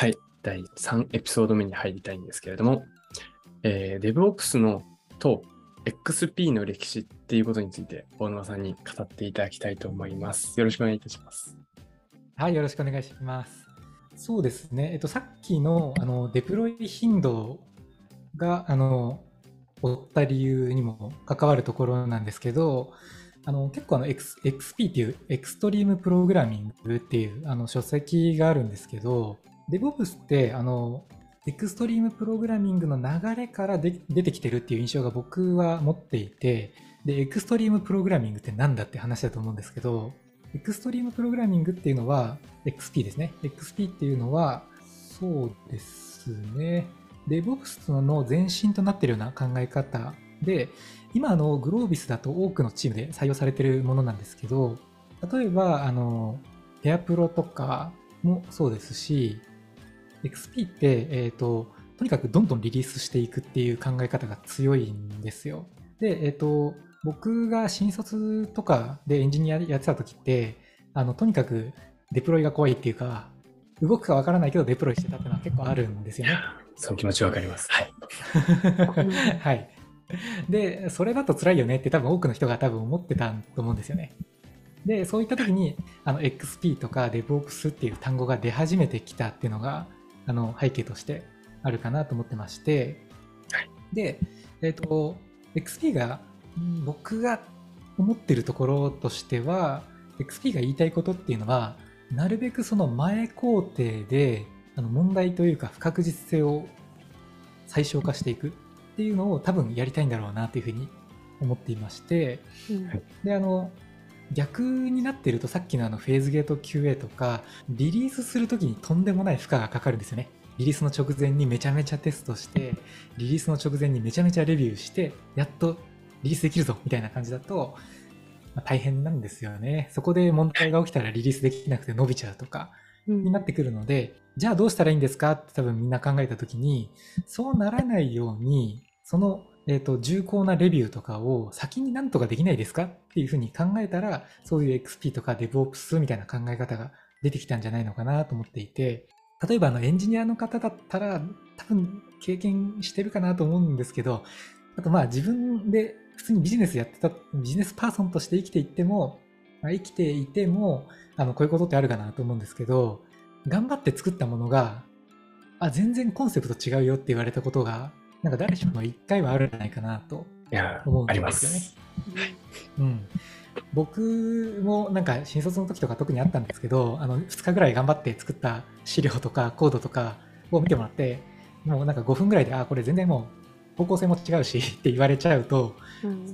はい、第3エピソード目に入りたいんですけれども、えー、DevOps のと XP の歴史っていうことについて、大沼さんに語っていただきたいと思います。よろしくお願いいたします。はい、よろしくお願いします。そうですね、えっと、さっきのあのデプロイ頻度があの追った理由にも関わるところなんですけど、あの結構あの、X、XP っていうエクストリームプログラミングっていうあの書籍があるんですけど、DevOps ってあのエクストリームプログラミングの流れからで出てきてるっていう印象が僕は持っていて、で、エクストリームプログラミングって何だって話だと思うんですけど、エクストリームプログラミングっていうのは、XP ですね。XP っていうのは、そうですね。DevOps の前身となってるような考え方で、今のグロービスだと多くのチームで採用されてるものなんですけど、例えば、あの、ペアプロとかもそうですし、XP って、えっ、と、とにかくどんどんリリースしていくっていう考え方が強いんですよ。で、えっ、と、僕が新卒とかでエンジニアやってた時って、あの、とにかくデプロイが怖いっていうか、動くかわからないけどデプロイしてたっていうのは結構あるんですよね。その気持ちわかります。はい。はい。で、それだと辛いよねって多分多くの人が多分思ってたと思うんですよね。で、そういった時に、あの、XP とか DevOps っていう単語が出始めてきたっていうのが、あの、背景としてあるかなと思ってまして、はい。で、えっ、と、XP が、ん僕が思ってるところとしては、XP が言いたいことっていうのは、なるべくその前工程で、あの問題というか不確実性を最小化していくっていうのを多分やりたいんだろうなっていうふうに思っていまして、はい。で、あの、逆になってるとさっきのあのフェーズゲート QA とか、リリースするときにとんでもない負荷がかかるんですよね。リリースの直前にめちゃめちゃテストして、リリースの直前にめちゃめちゃレビューして、やっとリリースできるぞみたいな感じだと、まあ大変なんですよね。そこで問題が起きたらリリースできなくて伸びちゃうとか、になってくるので、じゃあどうしたらいいんですかって多分みんな考えたときに、そうならないように、その、えっ、と、重厚なレビューとかを先になんとかできないですかっていうふうに考えたら、そういう XP とか DevOps みたいな考え方が出てきたんじゃないのかなと思っていて、例えばあのエンジニアの方だったら多分経験してるかなと思うんですけど、あとまあ自分で普通にビジネスやってた、ビジネスパーソンとして生きていっても、まあ、生きていても、あの、こういうことってあるかなと思うんですけど、頑張って作ったものが、あ、全然コンセプト違うよって言われたことが、なんか誰しも一回はあるんじゃないかなと思うんでよねますす。。うん。僕もなんか新卒の時とか特にあったんですけど、あの、2日ぐらい頑張って作った資料とかコードとかを見てもらって、もうなんか5分ぐらいで、あ、これ全然もう方向性も違うし って言われちゃうと、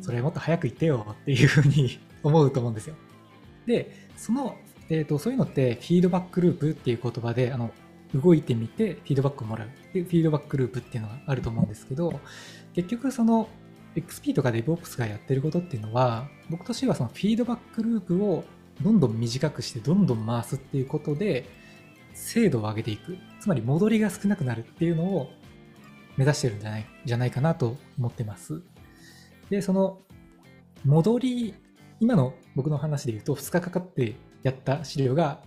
それもっと早く言ってよっていうふうに 思うと思うんですよ。で、その、えーと、そういうのってフィードバックループっていう言葉で、あの、動いてみてフィードバックをもらうっていうフィードバックループっていうのがあると思うんですけど、結局その XP とか DevOps がやってることっていうのは、僕としてはそのフィードバックループをどんどん短くしてどんどん回すっていうことで、精度を上げていく。つまり戻りが少なくなるっていうのを目指してるんじゃないじゃないかなと思ってます。で、その戻り、今の僕の話で言うと2日かかってやった資料が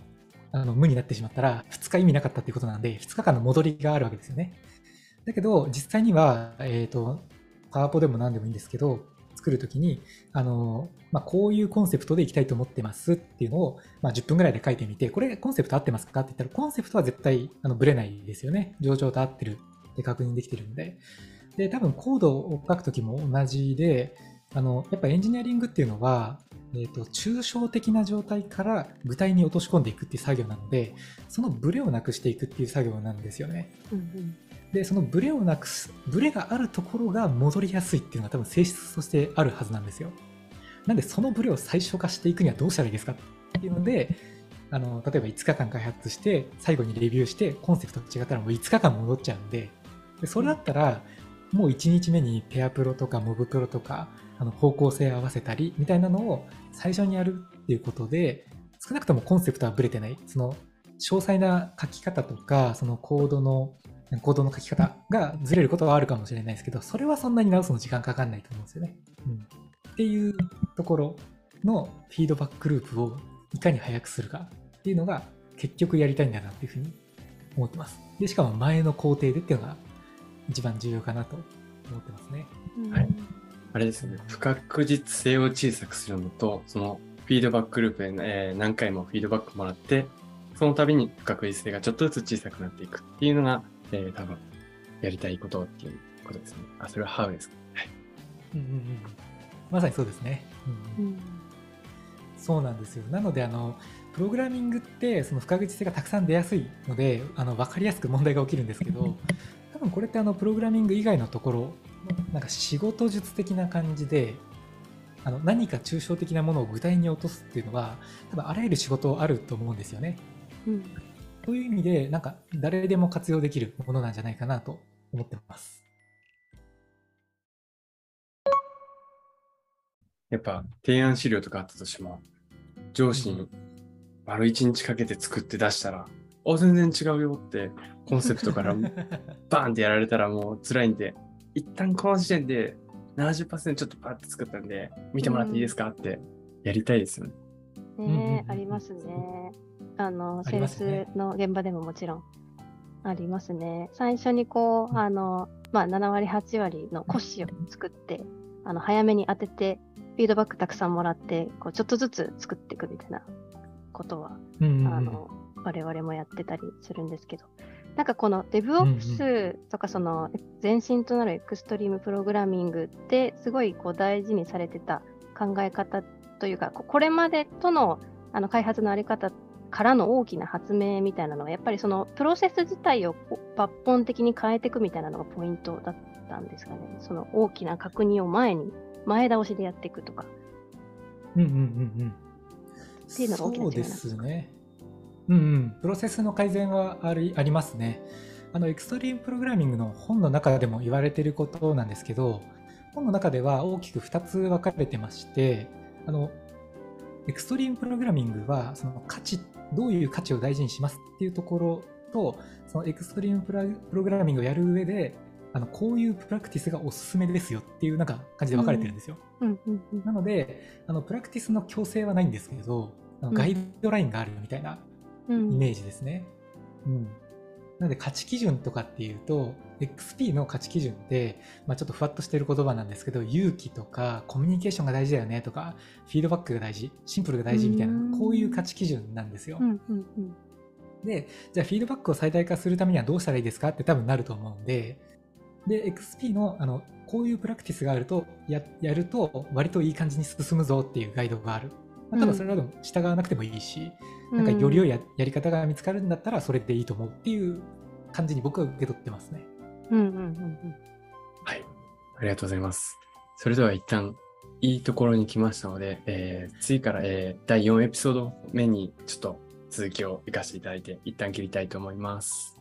あの無になってしまったら2日意味なかったっていうことなんで2日間の戻りがあるわけですよね。だけど実際には、えっ、と、パワポでも何でもいいんですけど、作るときに、あの、まあ、こういうコンセプトでいきたいと思ってますっていうのを、まあ、10分ぐらいで書いてみて、これコンセプト合ってますかって言ったら、コンセプトは絶対あのブレないですよね。上場と合ってるって確認できてるんで。で、多分コードを書くときも同じで、あの、やっぱエンジニアリングっていうのは、えっ、と、抽象的な状態から具体に落とし込んでいくっていう作業なので、そのブレをなくしていくっていう作業なんですよね。で、そのブレをなくす、ブレがあるところが戻りやすいっていうのが多分性質としてあるはずなんですよ。なんでそのブレを最小化していくにはどうしたらいいですかっていうので、あの、例えば5日間開発して、最後にレビューして、コンセプトが違ったらもう5日間戻っちゃうんで、でそれだったら、もう1日目にペアプロとかモブプロとか、あの方向性合わせたりみたいなのを最初にやるっていうことで、少なくともコンセプトはブレてない。その詳細な書き方とか、そのコードのコードの書き方がずれることはあるかもしれないですけど、それはそんなに直すの時間かかんないと思うんですよね。うん、っていうところのフィードバックループをいかに早くするかっていうのが結局やりたいんだなっていうふうに思ってます。で、しかも前の工程でっていうのが一番重要かなと思ってますね。はいあれですね、不確実性を小さくするのと、そのフィードバックループで、えー何回もフィードバックもらって、その度に不確実性がちょっとずつ小さくなっていくっていうのが、えー多分やりたいことっていうことですね。あ、それはハウですか？はい。うんうんうん、まさにそうですね。うんうんそうなんですよ。なので、あの、プログラミングって、その不確実性がたくさん出やすいので、あの、わかりやすく問題が起きるんですけど、多分これってあの、プログラミング以外のところ、なんか仕事術的な感じで、あの、何か抽象的なものを具体に落とすっていうのは、多分あらゆる仕事あると思うんですよね。うんという意味で、なんか誰でも活用できるものなんじゃないかなと思ってます。やっぱ提案資料とかあったとしても、上司に丸一日かけて作って出したら、あ、全然違うよって、コンセプトから バーンってやられたらもう辛いんで、一旦この時点で70%ちょっとパッて作ったんで、見てもらっていいですかってやりたいですよね。うんうんねうんありますね。あの、あセースの現場でももちろんありますね。最初にこう、あの、まあ、7割、8割の骨子を作って、あの、早めに当てて、フィードバックたくさんもらって、こう、ちょっとずつ作っていくみたいなことは、うんうんうんあの、我々もやってたりするんですけど、なんかこの DevOps とかその前身となるエクストリームプログラミングってすごいこう大事にされてた考え方というか、ここれまでとのあの開発のあり方からの大きな発明みたいなのは、やっぱりそのプロセス自体を抜本的に変えていくみたいなのがポイントだったんですかね。その大きな確認を前に、前倒しでやっていくとか。うんうんうんうん。ていうのが大きな違いなんそうですね。うんうん。プロセスの改善はありありますね。あの、エクストリームプログラミングの本の中でも言われていることなんですけど、本の中では大きく2つ分かれてまして、あの、エクストリームプログラミングは、その価値、どういう価値を大事にしますっていうところと、そのエクストリームプラプログラミングをやる上で、あの、こういうプラクティスがおすすめですよっていうなんか感じで分かれてるんですよ。なので、あのプラクティスの強制はないんですけれど、あのうんガイドラインがあるみたいなうんイメージですね。うん。なので価値基準とかっていうと、XP の価値基準って、まあ、ちょっとふわっとしてる言葉なんですけど、勇気とかコミュニケーションが大事だよねとか、フィードバックが大事、シンプルが大事みたいなうん、こういう価値基準なんですよ。うんうんうんで、じゃあフィードバックを最大化するためにはどうしたらいいですか？って多分なると思うんで、で、XP の、あの、こういうプラクティスがあると、や、やると割といい感じに進むぞっていうガイドがある。まあ、ただそれはでも従わなくてもいいし、なんかより良いややり方が見つかるんだったらそれでいいと思うっていう感じに僕は受け取ってますね。うんうんうんうんはい。ありがとうございます。それでは一旦いいところに来ましたので、えー次から、えー第4エピソード目にちょっと続きを活かしていただいて、一旦切りたいと思います。